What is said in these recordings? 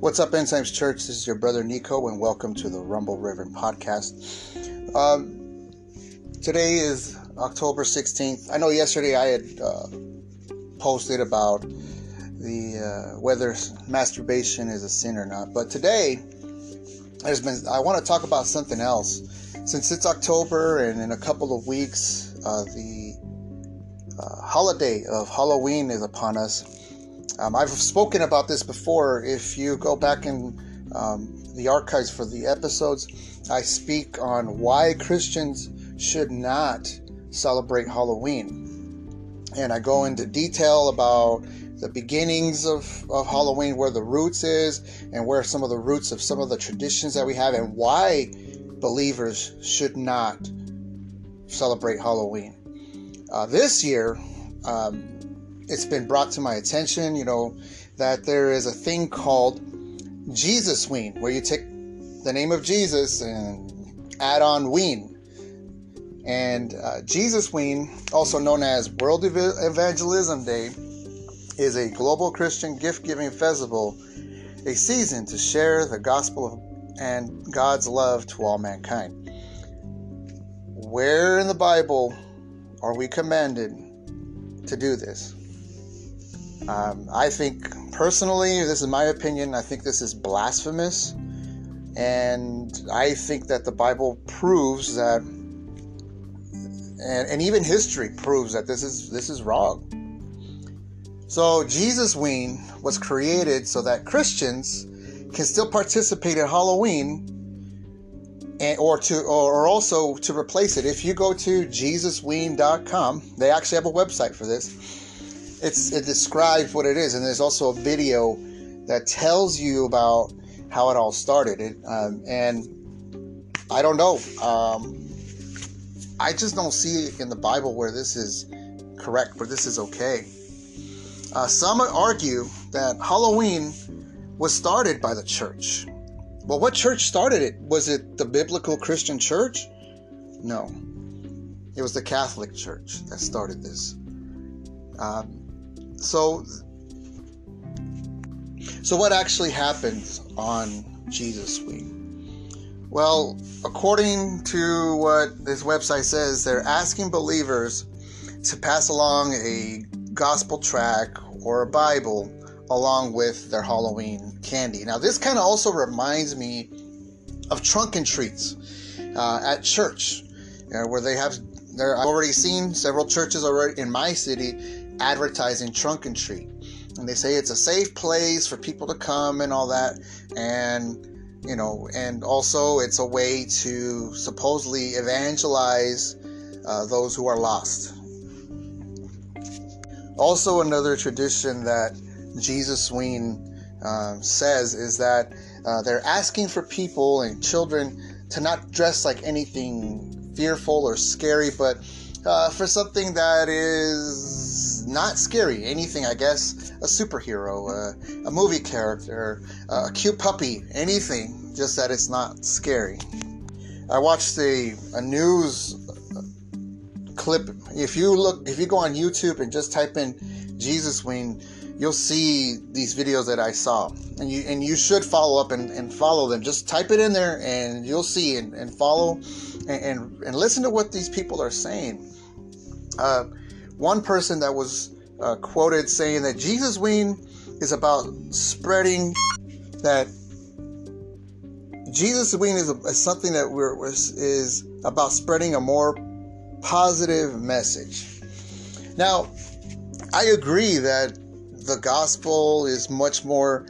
What's up, Enzymes Church? This is your brother Nico, and welcome to the Rumble Reverend podcast. Um, today is October 16th. I know yesterday I had uh, posted about the uh, whether masturbation is a sin or not, but today there's been. I want to talk about something else. Since it's October, and in a couple of weeks, uh, the uh, holiday of Halloween is upon us. Um, I've spoken about this before. If you go back in um, the archives for the episodes, I speak on why Christians should not celebrate Halloween. And I go into detail about the beginnings of, of Halloween, where the roots is, and where some of the roots of some of the traditions that we have, and why believers should not celebrate Halloween. Uh, this year, um, it's been brought to my attention, you know, that there is a thing called Jesus Ween, where you take the name of Jesus and add on Ween. And uh, Jesus Ween, also known as World Evangelism Day, is a global Christian gift giving festival, a season to share the gospel and God's love to all mankind. Where in the Bible are we commanded to do this? Um, I think personally, this is my opinion, I think this is blasphemous. And I think that the Bible proves that, and, and even history proves that this is this is wrong. So Jesus Ween was created so that Christians can still participate in Halloween and, or to or also to replace it. If you go to jesusween.com, they actually have a website for this it's it describes what it is, and there's also a video that tells you about how it all started. It, um, and I don't know. Um, I just don't see it in the Bible where this is correct, where this is okay. Uh, some argue that Halloween was started by the church. Well, what church started it? Was it the biblical Christian church? No. It was the Catholic Church that started this. Um, so so what actually happens on Jesus Ween? Well, according to what this website says, they're asking believers to pass along a gospel track or a Bible along with their Halloween candy. Now, this kind of also reminds me of trunk and treats uh, at church, you know, where they have. There, I've already seen several churches already in my city advertising Trunk and Treat. And they say it's a safe place for people to come and all that. And, you know, and also it's a way to supposedly evangelize uh, those who are lost. Also, another tradition that Jesus Ween uh, says is that uh, they're asking for people and children to not dress like anything fearful or scary, but uh, for something that is not scary. Anything, I guess, a superhero, uh, a movie character, uh, a cute puppy, anything, just that it's not scary. I watched a, a news uh, clip. If you look, if you go on YouTube and just type in Jesus Ween, you'll see these videos that I saw. And you and you should follow up and, and follow them. Just type it in there and you'll see and, and follow and, and, and listen to what these people are saying. Uh, one person that was uh, quoted saying that Jesus Ween is about spreading that Jesus Ween is, is something that we're is about spreading a more positive message. Now, I agree that the gospel is much more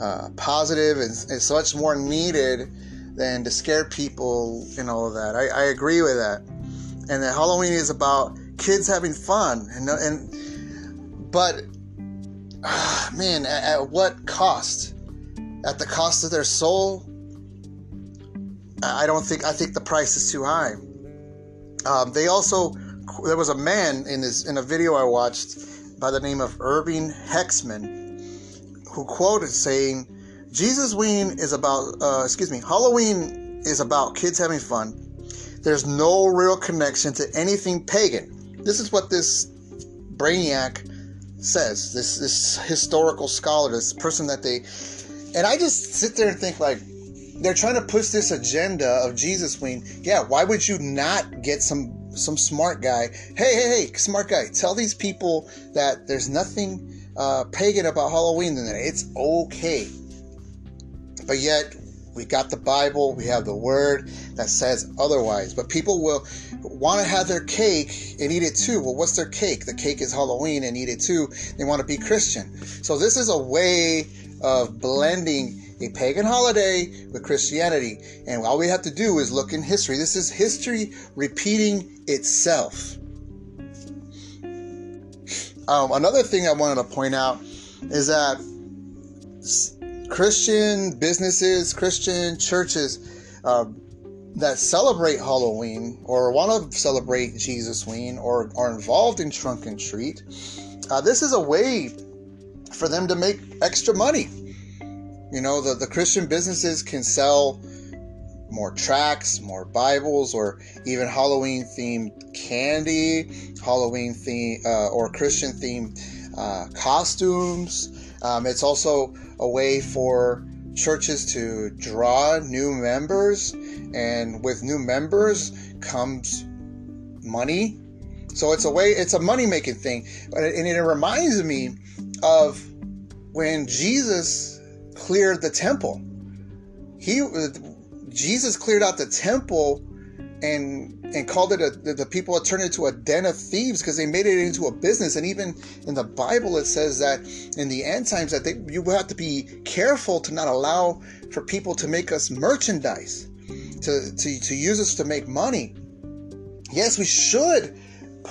uh, positive and it's much more needed than to scare people and all of that. I, I agree with that. And that Halloween is about kids having fun and and but uh, man at, at, what cost? At the cost of their soul? I don't think i think the price is too high. Um, they also there was a man in this in a video i watched by the name of Irving Hexham who quoted saying jesus ween is about uh, excuse me halloween is about kids having fun. There's no real connection to anything pagan this is what this brainiac says. This this historical scholar, this person that they and I just sit there and think like they're trying to push this agenda of Jesus Ween. Yeah, why would you not get some some smart guy? Hey, hey, hey, smart guy, tell these people that there's nothing uh, pagan about Halloween that. It's okay. But yet we got the Bible, we have the Word that says otherwise. But people will want to have their cake and eat it too. Well, what's their cake? The cake is Halloween and eat it too. They want to be Christian. So this is a way of blending a pagan holiday with Christianity. And all we have to do is look in history. This is history repeating itself. Um, another thing I wanted to point out is that Christian businesses, Christian churches uh, that celebrate Halloween or want to celebrate Jesus Ween or are involved in Trunk and Treat, uh, this is a way for them to make extra money. You know, the, the Christian businesses can sell more tracts, more Bibles, or even Halloween themed candy, Halloween theme uh, or Christian themed uh, costumes. Um, it's also a way for churches to draw new members, and with new members comes money. So it's a way, it's a money making thing, and it reminds me of when Jesus cleared the temple. He Jesus cleared out the temple and and called it a the people had turned it into a den of thieves because they made it into a business. And even in the bible it says that in the end times that they, you have to be careful to not allow for people to make us merchandise to to, to use us to make money. Yes we should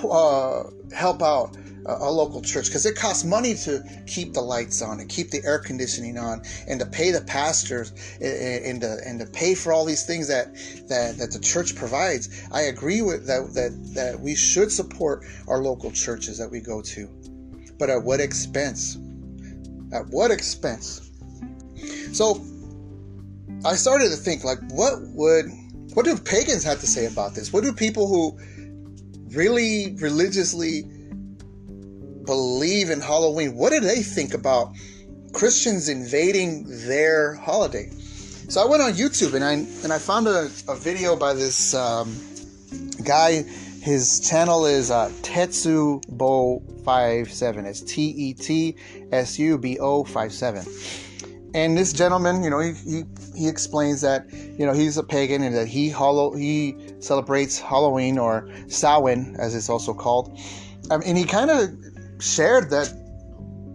uh, help out a, local church because it costs money to keep the lights on and keep the air conditioning on and to pay the pastors and, and to, and to pay for all these things that, that, that the church provides. I agree with that, that, that we should support our local churches that we go to, but at what expense? At what expense? So I started to think like, what would, what do pagans have to say about this? What do people who really religiously believe in Halloween, what do they think about Christians invading their holiday? So I went on YouTube and I and I found a, a video by this um, guy. His channel is uh, Tetsubo57. It's T E T S U B O 57. And this gentleman, you know, he, he, he explains that, you know, he's a pagan and that he hollow, he celebrates Halloween or Samhain, as it's also called. Um, and he kind of shared that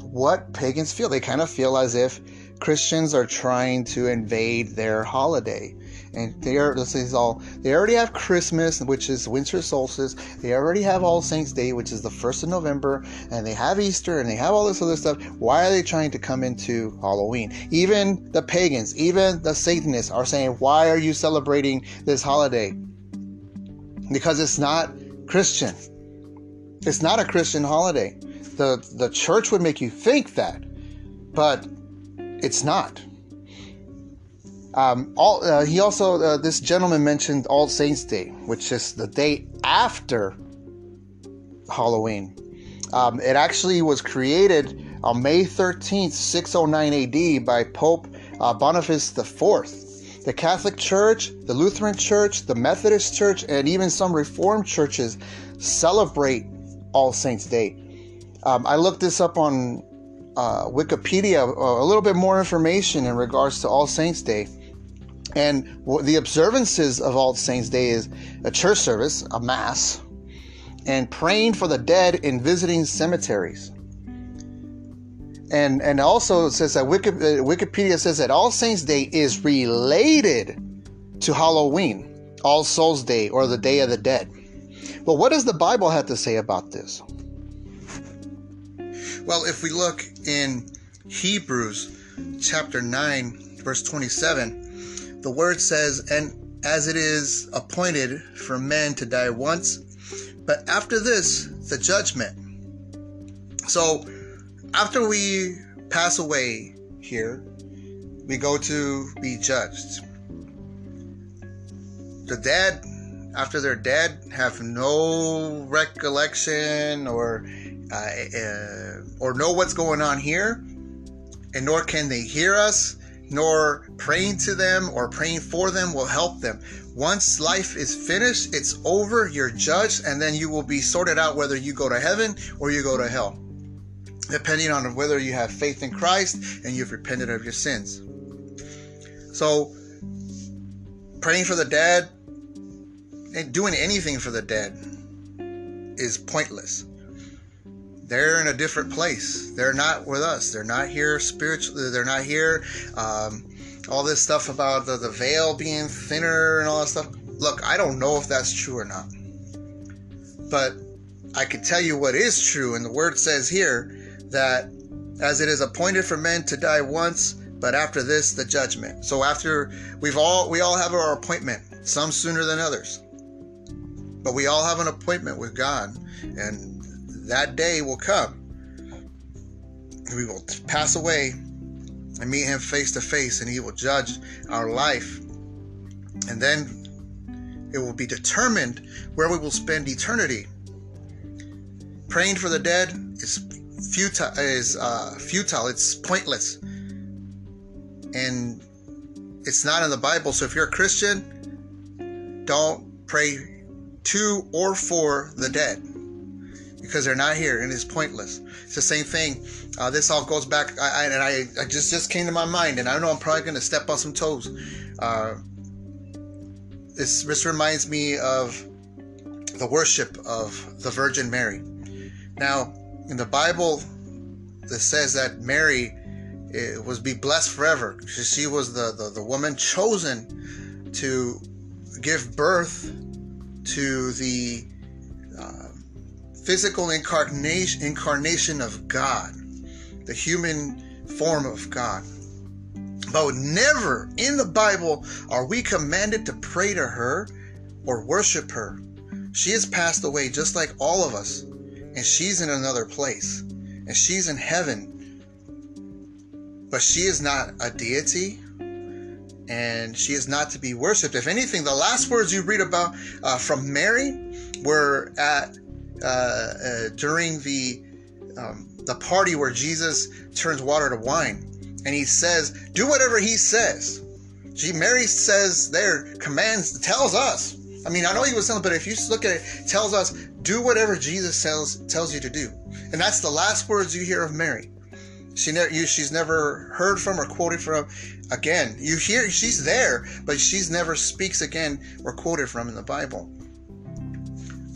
what pagans feel. They kind of feel as if Christians are trying to invade their holiday. And they are this is all they already have Christmas, which is winter solstice. They already have All Saints Day, which is the first of November, and they have Easter and they have all this other stuff. Why are they trying to come into Halloween? Even the pagans, even the Satanists are saying, Why are you celebrating this holiday? Because it's not Christian. It's not a Christian holiday the the church would make you think that, but it's not. Um, all uh, he also uh, this gentleman mentioned All Saints Day, which is the day after Halloween. Um, it actually was created on May 13th, 609 AD, by Pope uh, Boniface IV. The Catholic Church, the Lutheran Church, the Methodist Church, and even some Reformed churches celebrate All Saints Day. Um, I looked this up on uh, Wikipedia, uh, a little bit more information in regards to All Saints Day. And the observances of All Saints Day is a church service, a mass, and praying for the dead in visiting cemeteries. And and also says that uh, Wikipedia says that All Saints Day is related to Halloween, All Souls Day, or the Day of the Dead. Well, what does the Bible have to say about this? Well, if we look in Hebrews chapter 9, verse 27, the word says, And as it is appointed for men to die once, but after this, the judgment. So, after we pass away here, we go to be judged. The dead, after they're dead, have no recollection or uh, uh, or know what's going on here, and nor can they hear us. nor praying to them or praying for them will help them. Once life is finished, it's over, you're judged, and then you will be sorted out whether you go to heaven or you go to hell, depending on whether you have faith in Christ and you've repented of your sins. So, praying for the dead and doing anything for the dead is pointless. They're in a different place. They're not with us. They're not here spiritually. They're not here. Um, all this stuff about the, the veil being thinner and all that stuff. Look, I don't know if that's true or not. But I can tell you what is true. And the word says here that as it is appointed for men to die once, but after this, the judgment. So after we've all, we all have our appointment, some sooner than others. But we all have an appointment with God. And that day will come. We will pass away and meet him face to face, and he will judge our life. And then it will be determined where we will spend eternity. Praying for the dead is futile. Is uh, futile. It's pointless, and it's not in the Bible. So if you're a Christian, don't pray to or for the dead because they're not here and it's pointless. It's the same thing. Uh, this all goes back, I, I, and I, I, just just came to my mind, and I know I'm probably going to step on some toes. Uh, this this reminds me of the worship of the Virgin Mary. Now, in the Bible, it says that Mary eh, was be blessed forever. She was the, the, the woman chosen to give birth to the physical incarnation, incarnation of God, the human form of God. But never in the Bible are we commanded to pray to her or worship her. She has passed away just like all of us, and she's in another place, and she's in heaven. But she is not a deity, and she is not to be worshipped. If anything, the last words you read about uh, from Mary were at uh, uh, during the um, the party where Jesus turns water to wine, and he says, "Do whatever he says." She Mary says there commands tells us. I mean, I know he was telling, but if you look at it, tells us do whatever Jesus tells tells you to do, and that's the last words you hear of Mary. She never, you, she's never heard from or quoted from again. You hear she's there, but she's never speaks again or quoted from in the Bible.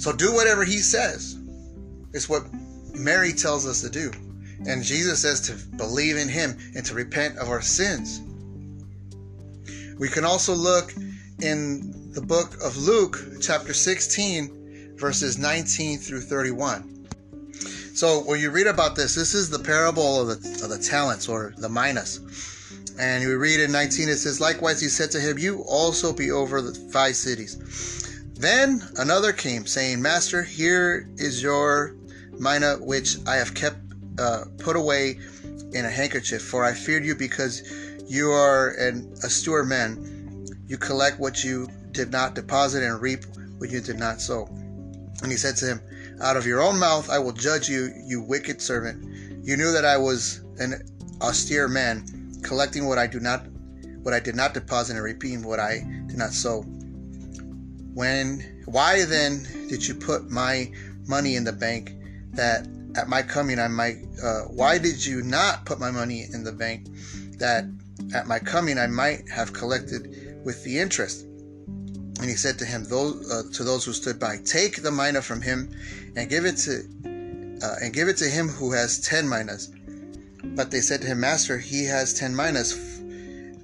So do whatever he says. It's what Mary tells us to do. And Jesus says to believe in him and to repent of our sins. We can also look in the book of Luke, chapter 16, verses 19 through 31. So when you read about this, this is the parable of the, of the talents or the minas. And you read in 19, it says, Likewise he said to him, You also be over the five cities. Then another came, saying, Master, here is your mina which I have kept uh, put away in a handkerchief, for I feared you because you are an austere man. You collect what you did not deposit and reap what you did not sow. And he said to him, Out of your own mouth I will judge you, you wicked servant. You knew that I was an austere man, collecting what I do not what I did not deposit and reaping what I did not sow. When why then did you put my money in the bank that at my coming I might uh, why did you not put my money in the bank that at my coming I might have collected with the interest? And he said to him, those uh, to those who stood by, take the mina from him and give it to uh, and give it to him who has ten minas. But they said to him, Master, he has ten minas.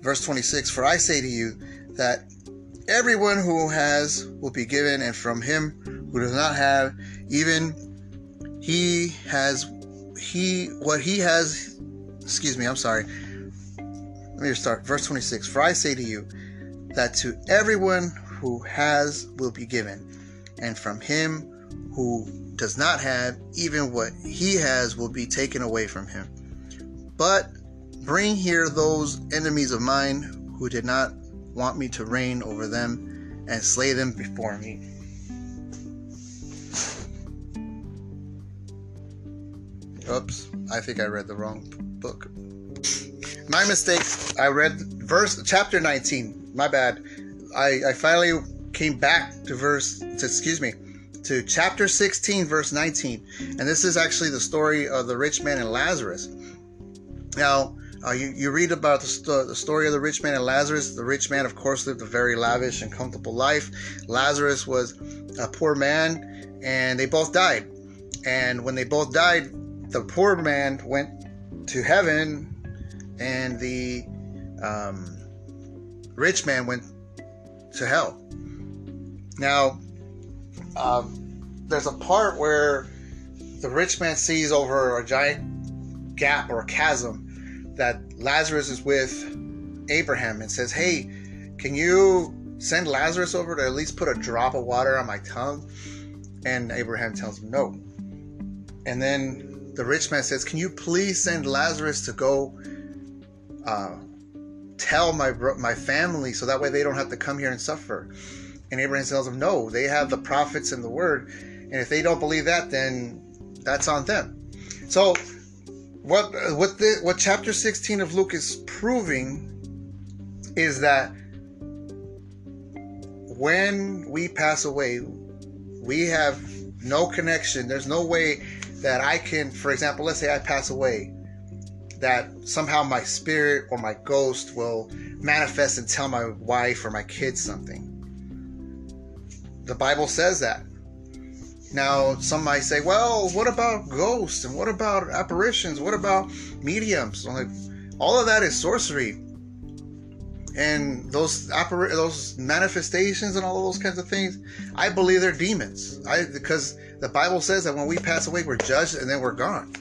Verse 26 For I say to you that Everyone who has will be given, and from him who does not have, even he has he what he has. Excuse me, I'm sorry. Let me start. Verse 26. For I say to you that to everyone who has will be given, and from him who does not have, even what he has will be taken away from him. But bring here those enemies of mine who did not want me to reign over them and slay them before me. Oops, I think I read the wrong book. my mistake. I read verse chapter 19. My bad. I, I finally came back to verse. To, excuse me, to chapter 16, verse 19, and this is actually the story of the rich man and Lazarus. Now, uh, you, you read about the, the story of the rich man and Lazarus. The rich man, of course, lived a very lavish and comfortable life. Lazarus was a poor man, and they both died. And when they both died, the poor man went to heaven, and the um, rich man went to hell. Now, um, there's a part where the rich man sees over a giant gap or a chasm that Lazarus is with Abraham and says, Hey, can you send Lazarus over to at least put a drop of water on my tongue? And Abraham tells him no. And then the rich man says, Can you please send Lazarus to go uh, tell my my family so that way they don't have to come here and suffer? And Abraham tells him, No, they have the prophets and the word. And if they don't believe that, then that's on them. So what what the, what chapter 16 of Luke is proving is that when we pass away, we have no connection. There's no way that I can, for example, let's say I pass away, that somehow my spirit or my ghost will manifest and tell my wife or my kids something. The Bible says that. Now, some might say, well, what about ghosts and what about apparitions? What about mediums? I'm like, all of that is sorcery. And those appar- those manifestations and all those kinds of things, I believe they're demons. I because the Bible says that when we pass away, we're judged and then we're gone.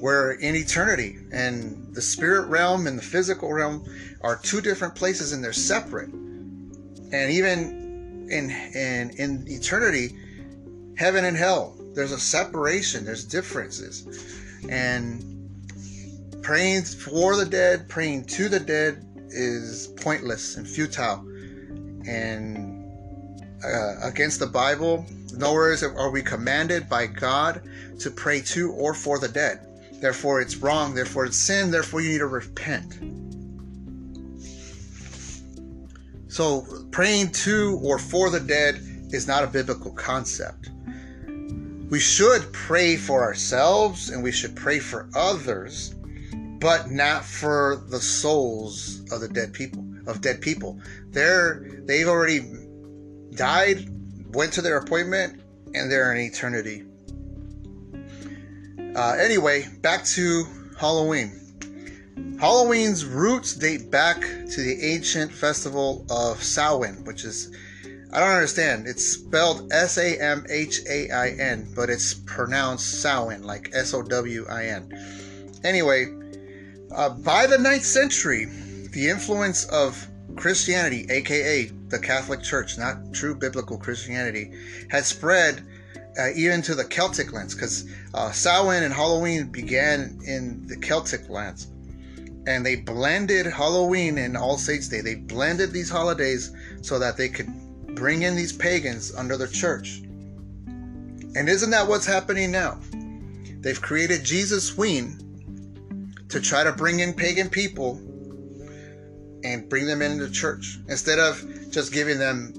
We're in eternity, and the spirit realm and the physical realm are two different places, and they're separate. And even in in in eternity, heaven and hell. There's a separation, there's differences. And praying for the dead, praying to the dead is pointless and futile and uh, against the Bible. Nowhere is are we commanded by God to pray to or for the dead. Therefore, it's wrong. Therefore, it's sin. Therefore, you need to repent. So, praying to or for the dead is not a biblical concept we should pray for ourselves and we should pray for others, but not for the souls of the dead people, of dead people. They're they've already died, went to their appointment, and they're in eternity. Uh, anyway, back to Halloween. Halloween's roots date back to the ancient festival of Samhain, which is I don't understand. It's spelled S A M H A I N, but it's pronounced Samhain, like S O W I N. Anyway, uh, by the 9th century, the influence of Christianity, aka the Catholic Church, not true biblical Christianity, had spread uh, even to the Celtic lands because uh, Samhain and Halloween began in the Celtic lands. And they blended Halloween and All Saints Day. They blended these holidays so that they could bring in these pagans under their church. And isn't that what's happening now? They've created Jesusween to try to bring in pagan people and bring them into the church instead of just giving them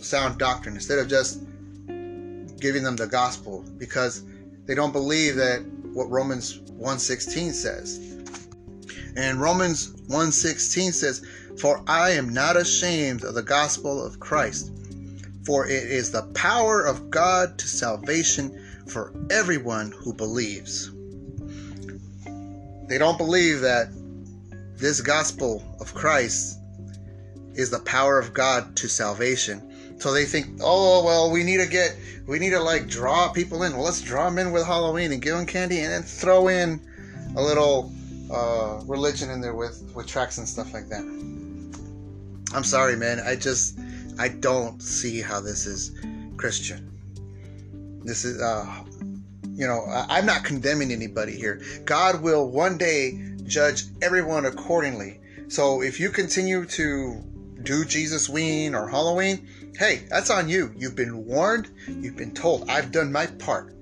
sound doctrine, instead of just giving them the gospel because they don't believe that what Romans 1:16 says. And Romans 1:16 says, for I am not ashamed of the gospel of Christ, for it is the power of God to salvation for everyone who believes. They don't believe that this gospel of Christ is the power of God to salvation. So they think, oh well, we need to get, we need to like draw people in. Well, let's draw them in with Halloween and give them candy, and then throw in a little uh, religion in there with with tracks and stuff like that. I'm sorry, man. I just I don't see how this is Christian. This is uh you know, I, I'm not condemning anybody here. God will one day judge everyone accordingly. So if you continue to do Jesus Jesusween or Halloween, hey, that's on you. You've been warned. You've been told. I've done my part.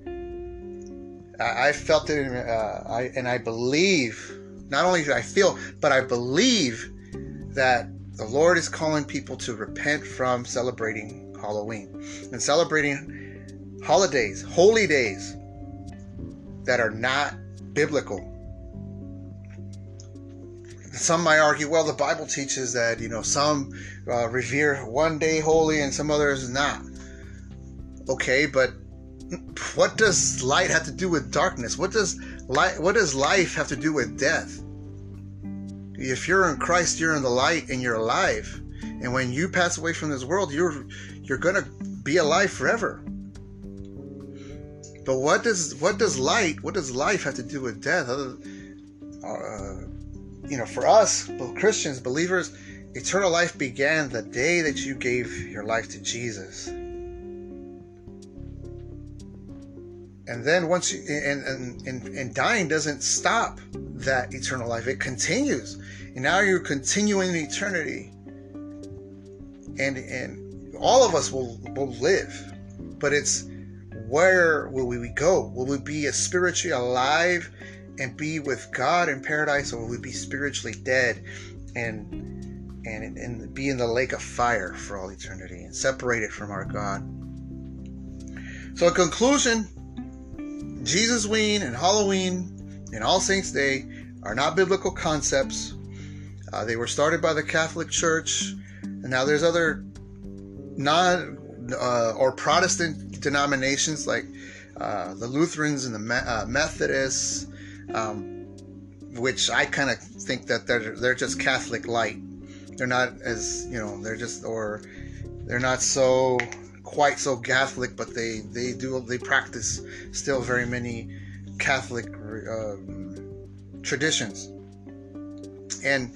I, felt it, uh, I, and I believe not only do I feel, but I believe that the Lord is calling people to repent from celebrating Halloween and celebrating holidays, holy days that are not biblical. Some might argue, well, the Bible teaches that you know some uh, revere one day holy and some others not. Okay, but what does light have to do with darkness? What does light? What does life have to do with death? If you're in Christ, you're in the light and you're alive. And when you pass away from this world, you're you're gonna be alive forever. But what does what does light? What does life have to do with death? Uh, you know, for us, Christians, believers, eternal life began the day that you gave your life to Jesus. And then once you and, and and and dying doesn't stop that eternal life. It continues. And now you're continuing eternity. And and all of us will will live. But it's where will we go? Will we be spiritually alive and be with god in paradise or will we be spiritually dead and and and be in the lake of fire for all eternity and separated from our god? So in conclusion Jesus Ween and Halloween and All Saints Day are not biblical concepts. Uh, they were started by the Catholic Church, and now there's other non uh, or Protestant denominations like uh, the Lutherans and the Me- uh, Methodists, um, which I kind of think that they're they're just Catholic light. They're not as you know they're just or they're not so quite so Catholic, but they they do they practice still very many Catholic um, traditions, and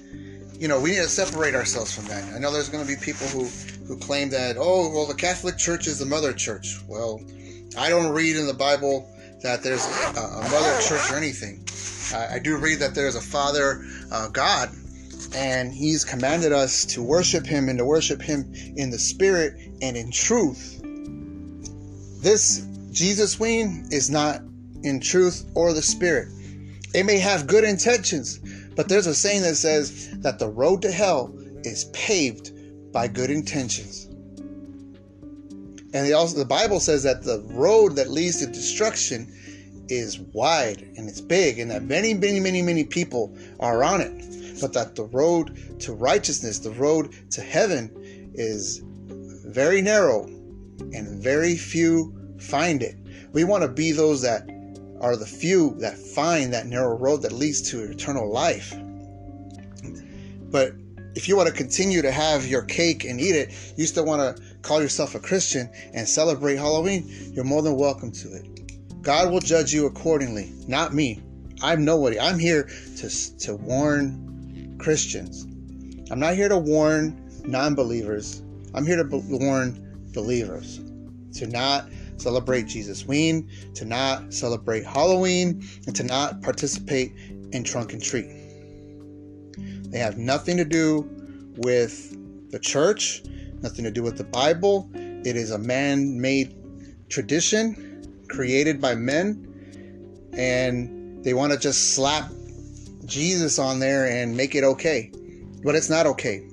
you know we need to separate ourselves from that. I know there's going to be people who who claim that oh well the Catholic Church is the mother church. Well, I don't read in the Bible that there's a, a mother church or anything. I, I, do read that there's a Father uh, God and he's commanded us to worship him and to worship him in the spirit and in truth. This Jesus Ween is not in truth or the spirit. It may have good intentions, but there's a saying that says that the road to hell is paved by good intentions. And also the Bible says that the road that leads to destruction is wide and it's big and that many many many many people are on it but that the road to righteousness, the road to heaven, is very narrow and very few find it. We want to be those that are the few that find that narrow road that leads to eternal life. But if you want to continue to have your cake and eat it, you still want to call yourself a Christian and celebrate Halloween, you're more than welcome to it. God will judge you accordingly, not me. I'm nobody. I'm here to, to warn Christians. I'm not here to warn non believers. I'm here to warn believers to not celebrate Jesus Ween, to not celebrate Halloween, and to not participate in trunk and treat. They have nothing to do with the church, nothing to do with the Bible. It is a man made tradition created by men, and they want to just slap Jesus on there and make it okay. But it's not okay.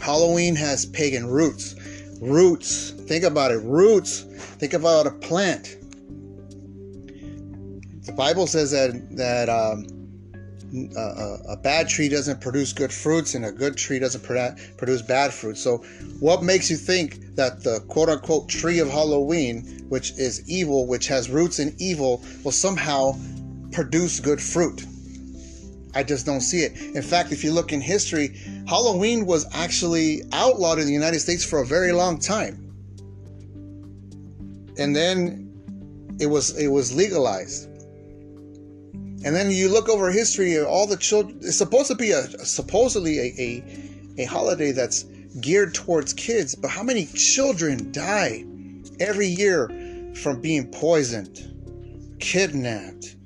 Halloween has pagan roots. Roots. Think about it. Roots. Think about a plant. The Bible says that that um, a, a, bad tree doesn't produce good fruits, and a good tree doesn't produce bad fruits. So, what makes you think that the quote unquote tree of Halloween, which is evil, which has roots in evil, will somehow produce good fruit? I just don't see it. In fact, if you look in history, Halloween was actually outlawed in the United States for a very long time. And then it was it was legalized. And then you look over history, all the children. It's supposed to be a supposedly a, a, a holiday that's geared towards kids, but how many children die every year from being poisoned, kidnapped,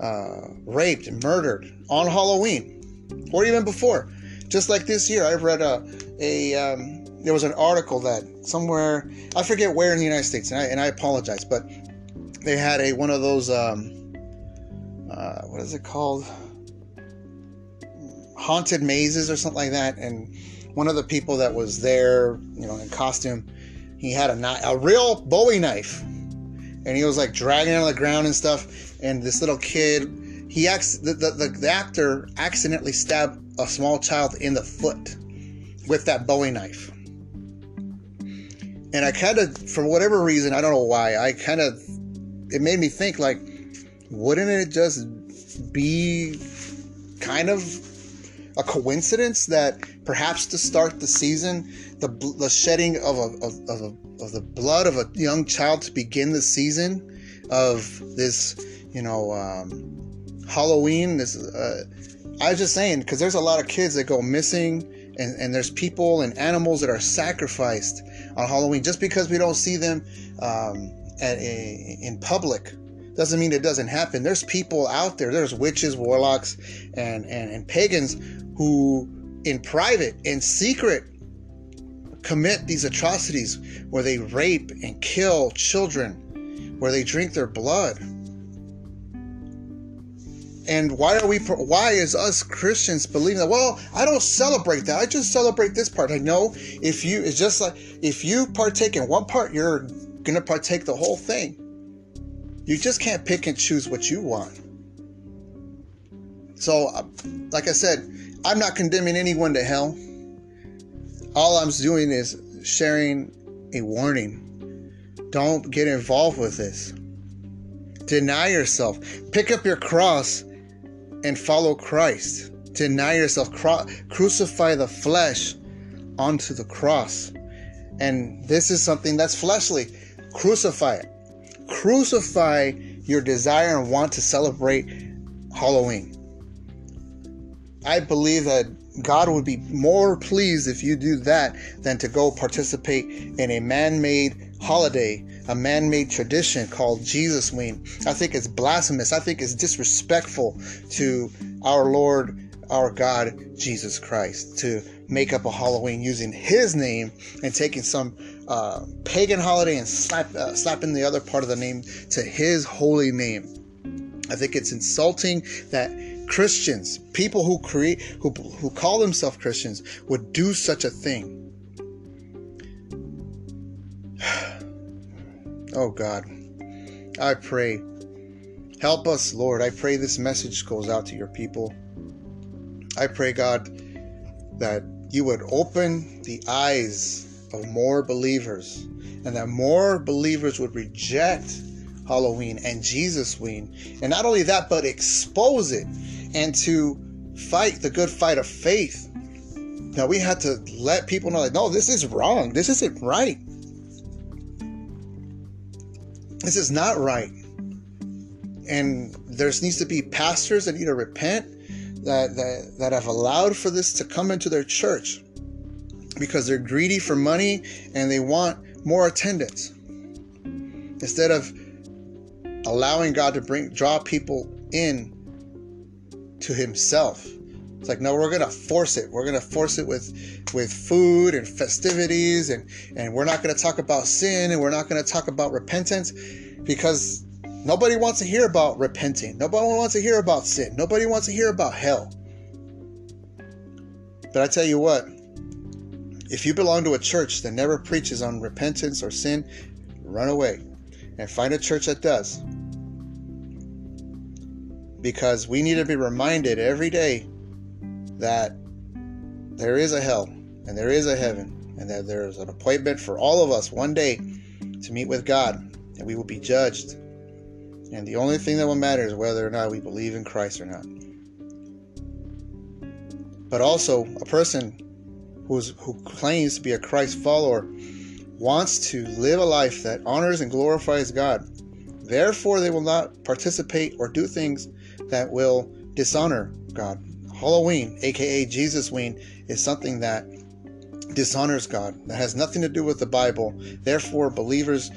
uh, raped, and murdered on Halloween, or even before. Just like this year, I've read a, a um, there was an article that somewhere I forget where in the United States, and I, and I apologize, but they had a one of those um, uh, what is it called? haunted mazes or something like that. And one of the people that was there, you know, in costume, he had a knife, a real Bowie knife, and he was like dragging it on the ground and stuff. And this little kid, he acts the, the, the, the actor accidentally stabbed a small child in the foot with that Bowie knife. And I kind of, for whatever reason, I don't know why, I kind of, it made me think like, wouldn't it just be kind of a coincidence that perhaps to start the season, the, the shedding of, a, of, of, a, of the blood of a young child to begin the season of this, you know, um, Halloween. This, uh, I was just saying because there's a lot of kids that go missing, and, and there's people and animals that are sacrificed on Halloween just because we don't see them um, at a, in public doesn't mean it doesn't happen. There's people out there, there's witches, warlocks, and, and, and pagans who, in private, in secret, commit these atrocities where they rape and kill children, where they drink their blood. And why are we? Why is us Christians believing that? Well, I don't celebrate that. I just celebrate this part. I know if you, it's just like if you partake in one part, you're gonna partake the whole thing. You just can't pick and choose what you want. So, uh, like I said, I'm not condemning anyone to hell. All I'm doing is sharing a warning. Don't get involved with this. Deny yourself. Pick up your cross and follow Christ. Deny yourself. Cru- crucify the flesh onto the cross. And this is something that's fleshly. Crucify it crucify your desire and want to celebrate Halloween. I believe that God would be more pleased if you do that than to go participate in a man made holiday, a man made tradition called Jesus Ween. I think it's blasphemous. I think it's disrespectful to our Lord, our God, Jesus Christ, to make up a Halloween using His name and taking some uh, pagan holiday and slap, uh, slapping the other part of the name to his holy name. I think it's insulting that Christians, people who create, who, who call themselves Christians, would do such a thing. Oh God, I pray. Help us, Lord. I pray this message goes out to your people. I pray, God, that you would open the eyes of more believers and that more believers would reject Halloween and Jesus Ween. And not only that, but expose it and to fight the good fight of faith. Now we have to let people know that no, this is wrong. This isn't right. This is not right. And there needs to be pastors that need to repent that, that, that have allowed for this to come into their church because they're greedy for money and they want more attendance. Instead of allowing God to bring draw people in to himself. It's like no, we're gonna force it. We're gonna force it with with food and festivities and and we're not gonna talk about sin and we're not gonna talk about repentance because nobody wants to hear about repenting. Nobody wants to hear about sin. Nobody wants to hear about hell. But I tell you what, if you belong to a church that never preaches on repentance or sin, run away and find a church that does. Because we need to be reminded every day that there is a hell and there is a heaven and that there is an appointment for all of us one day to meet with God and we will be judged. And the only thing that will matter is whether or not we believe in Christ or not. But also, a person who's, who claims to be a Christ follower wants to live a life that honors and glorifies God. Therefore, they will not participate or do things that will dishonor God. Halloween, aka Jesus Ween, is something that dishonors God, that has nothing to do with the Bible. Therefore, believers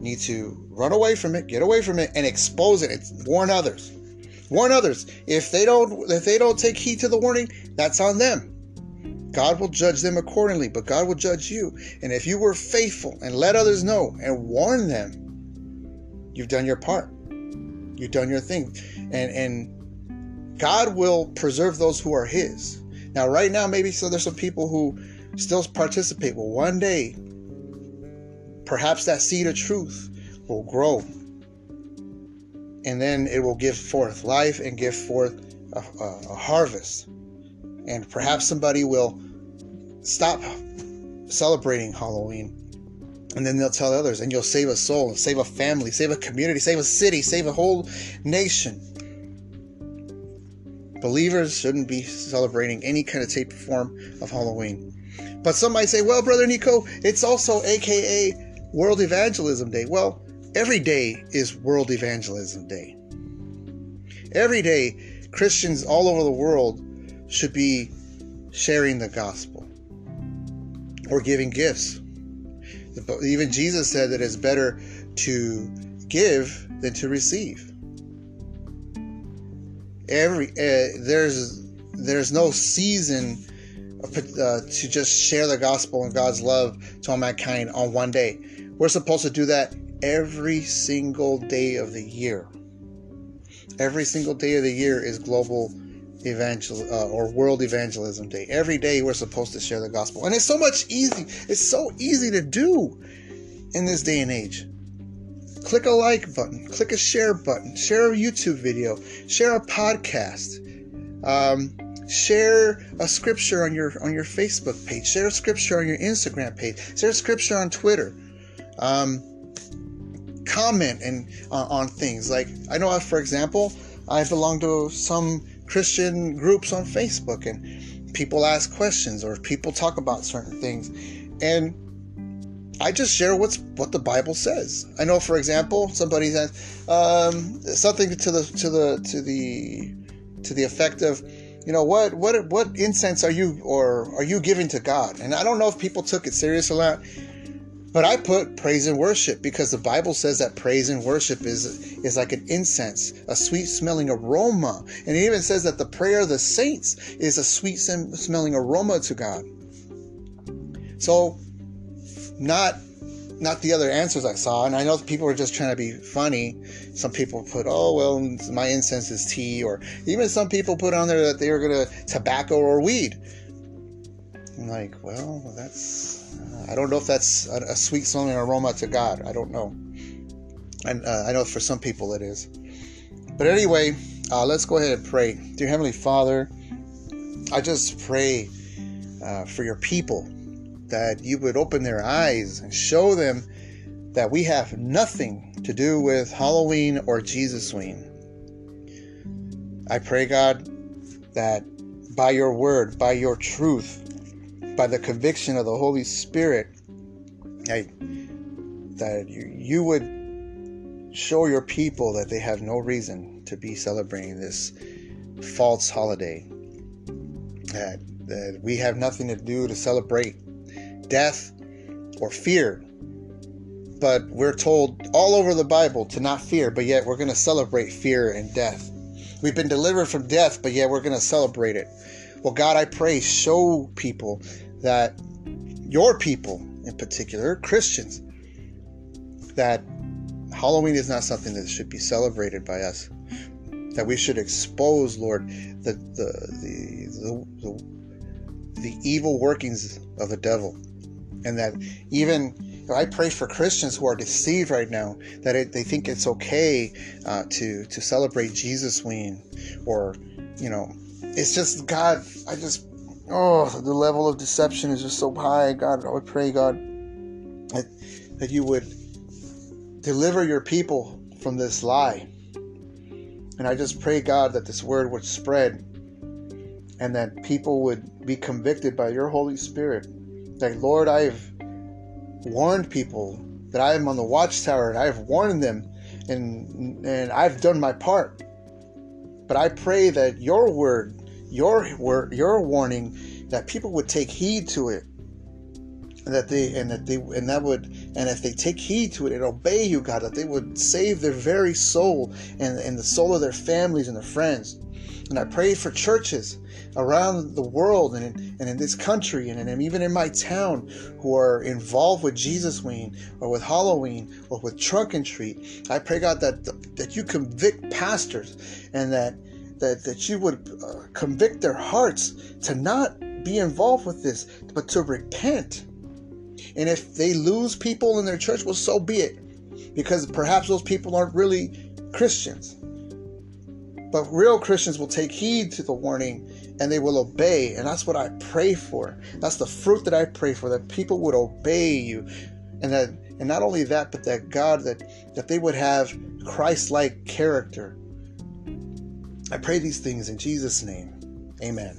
need to run away from it, get away from it, and expose it. It's, warn others. Warn others. If they don't, if they don't take heed to the warning, that's on them. God will judge them accordingly, but God will judge you. And if you were faithful and let others know and warn them, you've done your part. You've done your thing. And and God will preserve those who are his. Now, right now, maybe so there's some people who still participate. Well, one day, perhaps that seed of truth will grow. And then it will give forth life and give forth a, a, a harvest. And perhaps somebody will stop celebrating Halloween. And then they'll tell others, and you'll save a soul, save a family, save a community, save a city, save a whole nation. Believers shouldn't be celebrating any kind of type of form of Halloween. But some might say, well, Brother Nico, it's also AKA World Evangelism Day. Well, every day is World Evangelism Day. Every day, Christians all over the world should be sharing the gospel or giving gifts. Even Jesus said that it's better to give than to receive. Every uh, there's there's no season uh, to just share the gospel and God's love to all mankind on one day. We're supposed to do that every single day of the year. Every single day of the year is global evangel uh, or world evangelism day every day we're supposed to share the gospel and it's so much easy it's so easy to do in this day and age click a like button. Click a share button. Share a youtube video. Share a podcast. Um, share a scripture on your on your facebook page. Share a scripture on your instagram page. Share a scripture on twitter. Um, comment and uh, on things. Like i know for example i belong to some Christian groups on Facebook and people ask questions or people talk about certain things. And I just share what's what the Bible says. I know, for example, somebody says um, something to the to the to the to the effect of, you know, what what what incense are you or are you giving to God? And I don't know if people took it serious or not. But I put praise and worship because the Bible says that praise and worship is is like an incense, a sweet smelling aroma. And it even says that the prayer of the saints is a sweet smelling aroma to God. So not not the other answers I saw, and I know people are just trying to be funny. Some people put, "Oh well, my incense is tea," or even some people put on there that they were gonna tobacco or weed. I'm like, well, that's I don't know if that's a, a sweet smelling aroma to God. I don't know. And uh, I know for some people it is. But anyway, uh, let's go ahead and pray. Dear Heavenly Father, I just pray uh, for your people that you would open their eyes and show them that we have nothing to do with Halloween or Jesusween. I pray, God, that by your word, by your truth, by the conviction of the Holy Spirit, I, that you, you would show your people that they have no reason to be celebrating this false holiday. That, that we have nothing to do to celebrate death or fear. But we're told all over the Bible to not fear, but yet we're going to celebrate fear and death. We've been delivered from death, but yet we're going to celebrate it. Well, God, I pray, show people that your people, in particular, Christians, that Halloween is not something that should be celebrated by us. That we should expose, Lord, the the the the, the, the evil workings of the devil, and that even if I pray for Christians who are deceived right now that it, they think it's okay uh, to to celebrate Jesus Ween, or you know, it's just God. I just oh, the level of deception is just so high. God, I would pray, God, that, that you would deliver your people from this lie. And I just pray, God, that this word would spread and that people would be convicted by your Holy Spirit. That, Lord, I've warned people that I am on the watchtower and I've warned them and, and I've done my part. But I pray that your word your word, your warning, that people would take heed to it, and that they and that they and that would and if they take heed to it and obey you, God, that they would save their very soul and and the soul of their families and their friends. And I pray for churches around the world and in, and in this country and, and even in my town who are involved with Jesus Jesusween or with Halloween or with trunk and treat. I pray God that that you convict pastors and that that, that you would uh, convict their hearts to not be involved with this, but to repent. And if they lose people in their church, well, so be it. Because perhaps those people aren't really Christians. But real Christians will take heed to the warning and they will obey. And that's what I pray for. That's the fruit that I pray for, that people would obey you. And that and not only that, but that God that that they would have Christ-like character. I pray these things in Jesus' name. Amen.